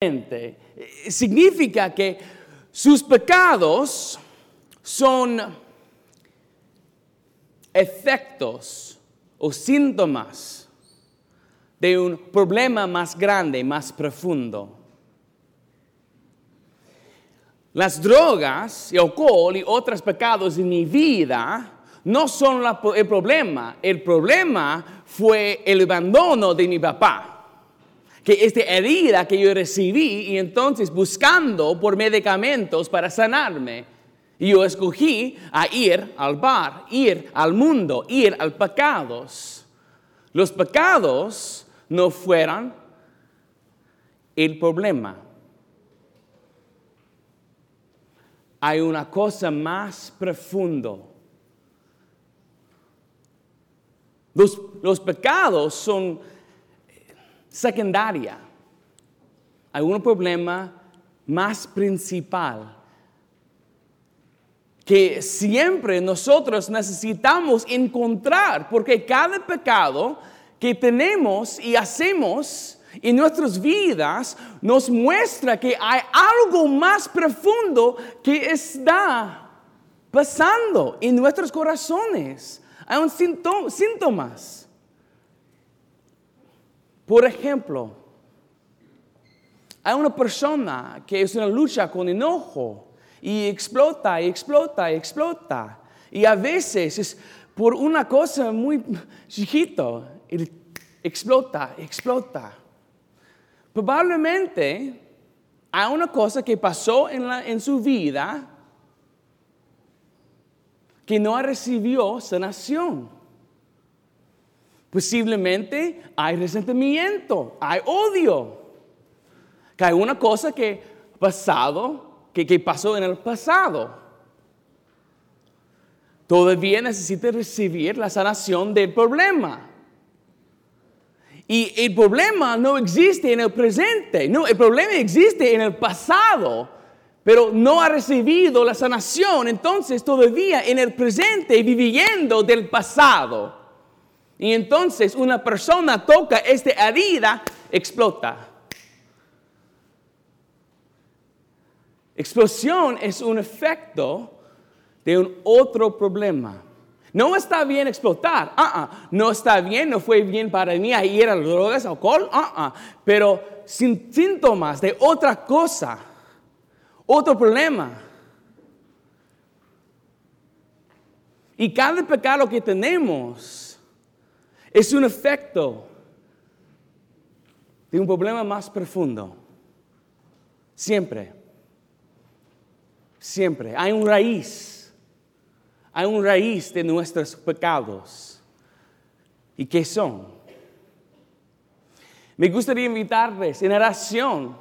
Eh, significa que sus pecados son efectos o síntomas de un problema más grande, más profundo. Las drogas, el alcohol y otros pecados en mi vida no son el problema. El problema fue el abandono de mi papá que esta herida que yo recibí y entonces buscando por medicamentos para sanarme, yo escogí a ir al bar, ir al mundo, ir al pecados. Los pecados no fueran el problema. Hay una cosa más profundo. Los, los pecados son secundaria. Hay un problema más principal que siempre nosotros necesitamos encontrar, porque cada pecado que tenemos y hacemos en nuestras vidas nos muestra que hay algo más profundo que está pasando en nuestros corazones. Hay un síntomas. Por ejemplo, hay una persona que es una lucha con enojo y explota y explota y explota. Y a veces es por una cosa muy chiquito, explota, explota. Probablemente hay una cosa que pasó en, en su vida que no recibió sanación. Posiblemente hay resentimiento, hay odio. Que hay una cosa que pasado, que, que pasó en el pasado. Todavía necesita recibir la sanación del problema. Y el problema no existe en el presente, no, el problema existe en el pasado, pero no ha recibido la sanación, entonces todavía en el presente viviendo del pasado. Y entonces una persona toca esta herida, explota. Explosión es un efecto de un otro problema. No está bien explotar, uh no está bien, no fue bien para mí ahí era drogas, alcohol, uh pero sin síntomas de otra cosa, otro problema. Y cada pecado que tenemos es un efecto de un problema más profundo. Siempre. Siempre. Hay un raíz. Hay un raíz de nuestros pecados. ¿Y qué son? Me gustaría invitarles en oración.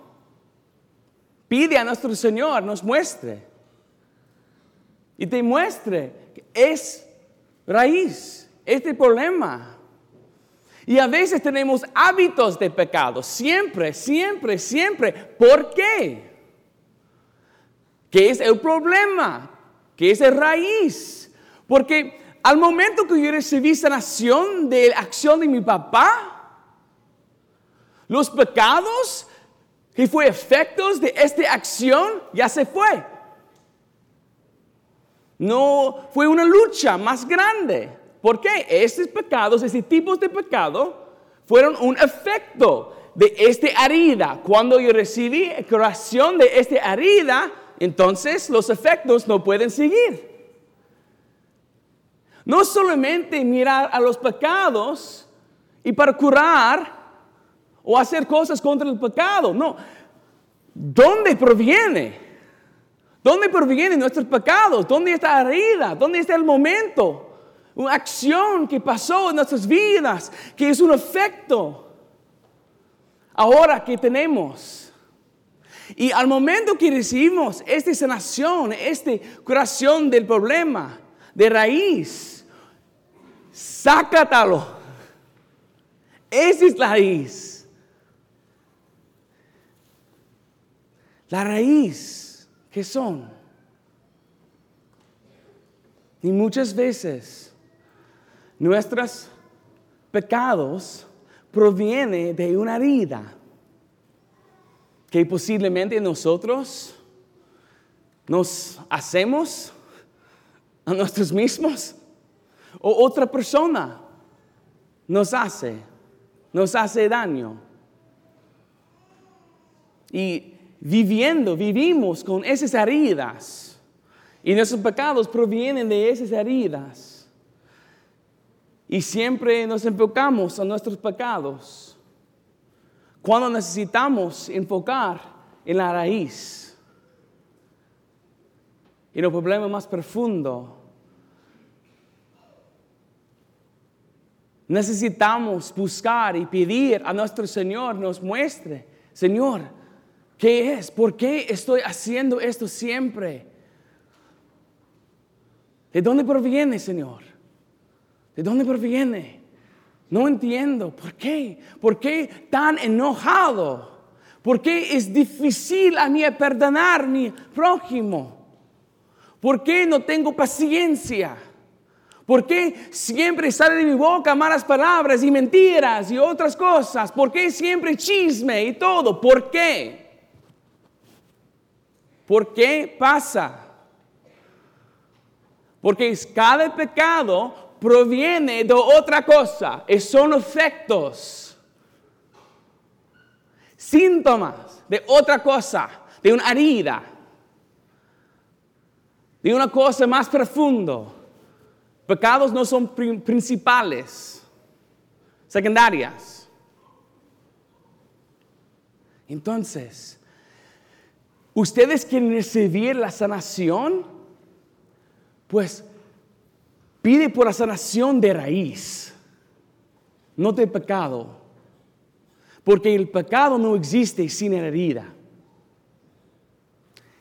Pide a nuestro Señor, nos muestre. Y te muestre que es raíz, este problema. Y a veces tenemos hábitos de pecado, siempre, siempre, siempre. ¿Por qué? ¿Qué es el problema? ¿Qué es la raíz? Porque al momento que yo recibí sanación de la acción de mi papá, los pecados que fue efectos de esta acción ya se fue. No fue una lucha más grande. ¿Por qué? Estos pecados, ese tipos de pecado, fueron un efecto de esta herida. Cuando yo recibí curación de esta herida, entonces los efectos no pueden seguir. No solamente mirar a los pecados y para curar o hacer cosas contra el pecado, no. ¿Dónde proviene? ¿Dónde provienen nuestros pecados? ¿Dónde está la herida? ¿Dónde está el momento? Una acción que pasó en nuestras vidas, que es un efecto ahora que tenemos. Y al momento que recibimos esta sanación, esta curación del problema de raíz, sácatalo. Esa es la raíz. La raíz, ¿qué son? Y muchas veces Nuestros pecados provienen de una herida. que posiblemente nosotros nos hacemos a nosotros mismos o otra persona nos hace, nos hace daño. Y viviendo, vivimos con esas heridas. Y nuestros pecados provienen de esas heridas. Y siempre nos enfocamos a nuestros pecados. Cuando necesitamos enfocar en la raíz. En el problema más profundo. Necesitamos buscar y pedir a nuestro Señor nos muestre, Señor, ¿qué es? ¿Por qué estoy haciendo esto siempre? ¿De dónde proviene, Señor? ¿De dónde proviene? No entiendo. ¿Por qué? ¿Por qué tan enojado? ¿Por qué es difícil a mí perdonar a mi prójimo? ¿Por qué no tengo paciencia? ¿Por qué siempre sale de mi boca malas palabras y mentiras y otras cosas? ¿Por qué siempre chisme y todo? ¿Por qué? ¿Por qué pasa? Porque cada pecado proviene de otra cosa, son efectos, síntomas de otra cosa, de una herida, de una cosa más profunda. Pecados no son principales, secundarias. Entonces, ¿ustedes quieren recibir la sanación? Pues pide por la sanación de raíz, no de pecado. Porque el pecado no existe sin herida.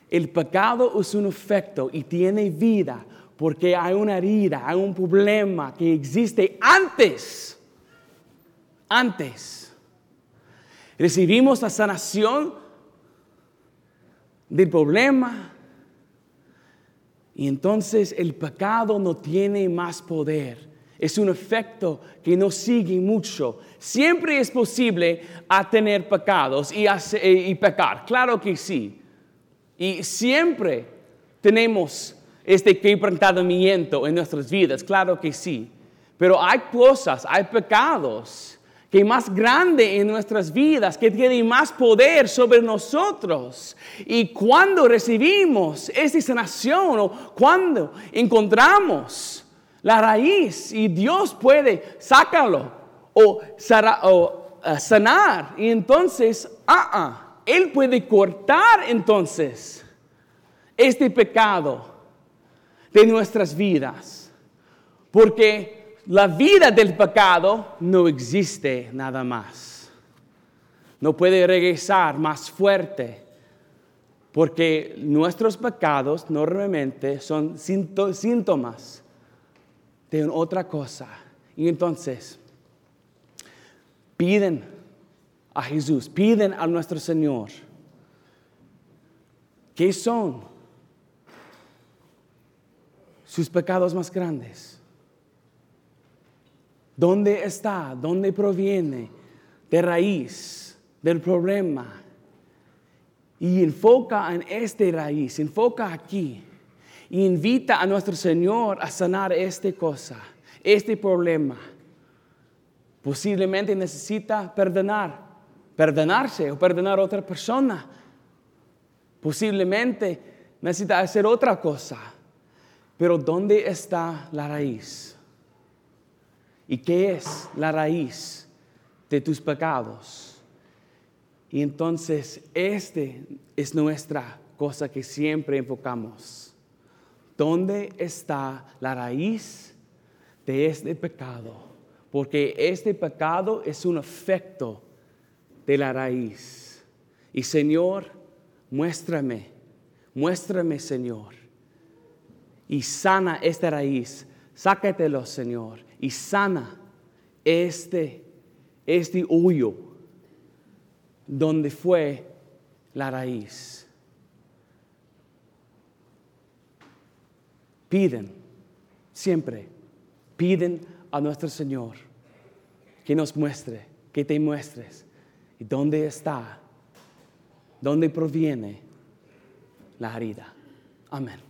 El pecado es un efecto y tiene vida porque hay una herida, hay un problema que existe antes. Antes. Recibimos la sanación del problema y entonces el pecado no tiene más poder. Es un efecto que no sigue mucho. Siempre es posible tener pecados y, y pecar, claro que sí. Y siempre tenemos este quebrantamiento en nuestras vidas, claro que sí. Pero hay cosas, hay pecados que más grande en nuestras vidas, que tienen más poder sobre nosotros. Y cuando recibimos esta sanación o cuando encontramos la raíz y Dios puede sacarlo o, eh, sanar, y entonces, ah, ah, Él puede cortar entonces este pecado de nuestras vidas. Porque la vida del pecado no existe nada más. No puede regresar más fuerte. Porque nuestros pecados normalmente son síntomas de otra cosa. Y entonces, piden a Jesús, piden a nuestro Señor. ¿Qué son? sus pecados más grandes. ¿Dónde está? ¿Dónde proviene? De raíz del problema. Y enfoca en este raíz, enfoca aquí. Y invita a nuestro Señor a sanar esta cosa, este problema. Posiblemente necesita perdonar, perdonarse o perdonar a otra persona. Posiblemente necesita hacer otra cosa pero ¿dónde está la raíz? ¿Y qué es la raíz de tus pecados? Y entonces este es nuestra cosa que siempre enfocamos. ¿Dónde está la raíz de este pecado? Porque este pecado es un efecto de la raíz. Y Señor, muéstrame, muéstrame Señor y sana esta raíz. Sácatelo, Señor, y sana este, este hoyo donde fue la raíz. Piden, siempre, piden a nuestro Señor que nos muestre, que te muestres y dónde está dónde proviene la herida. Amén.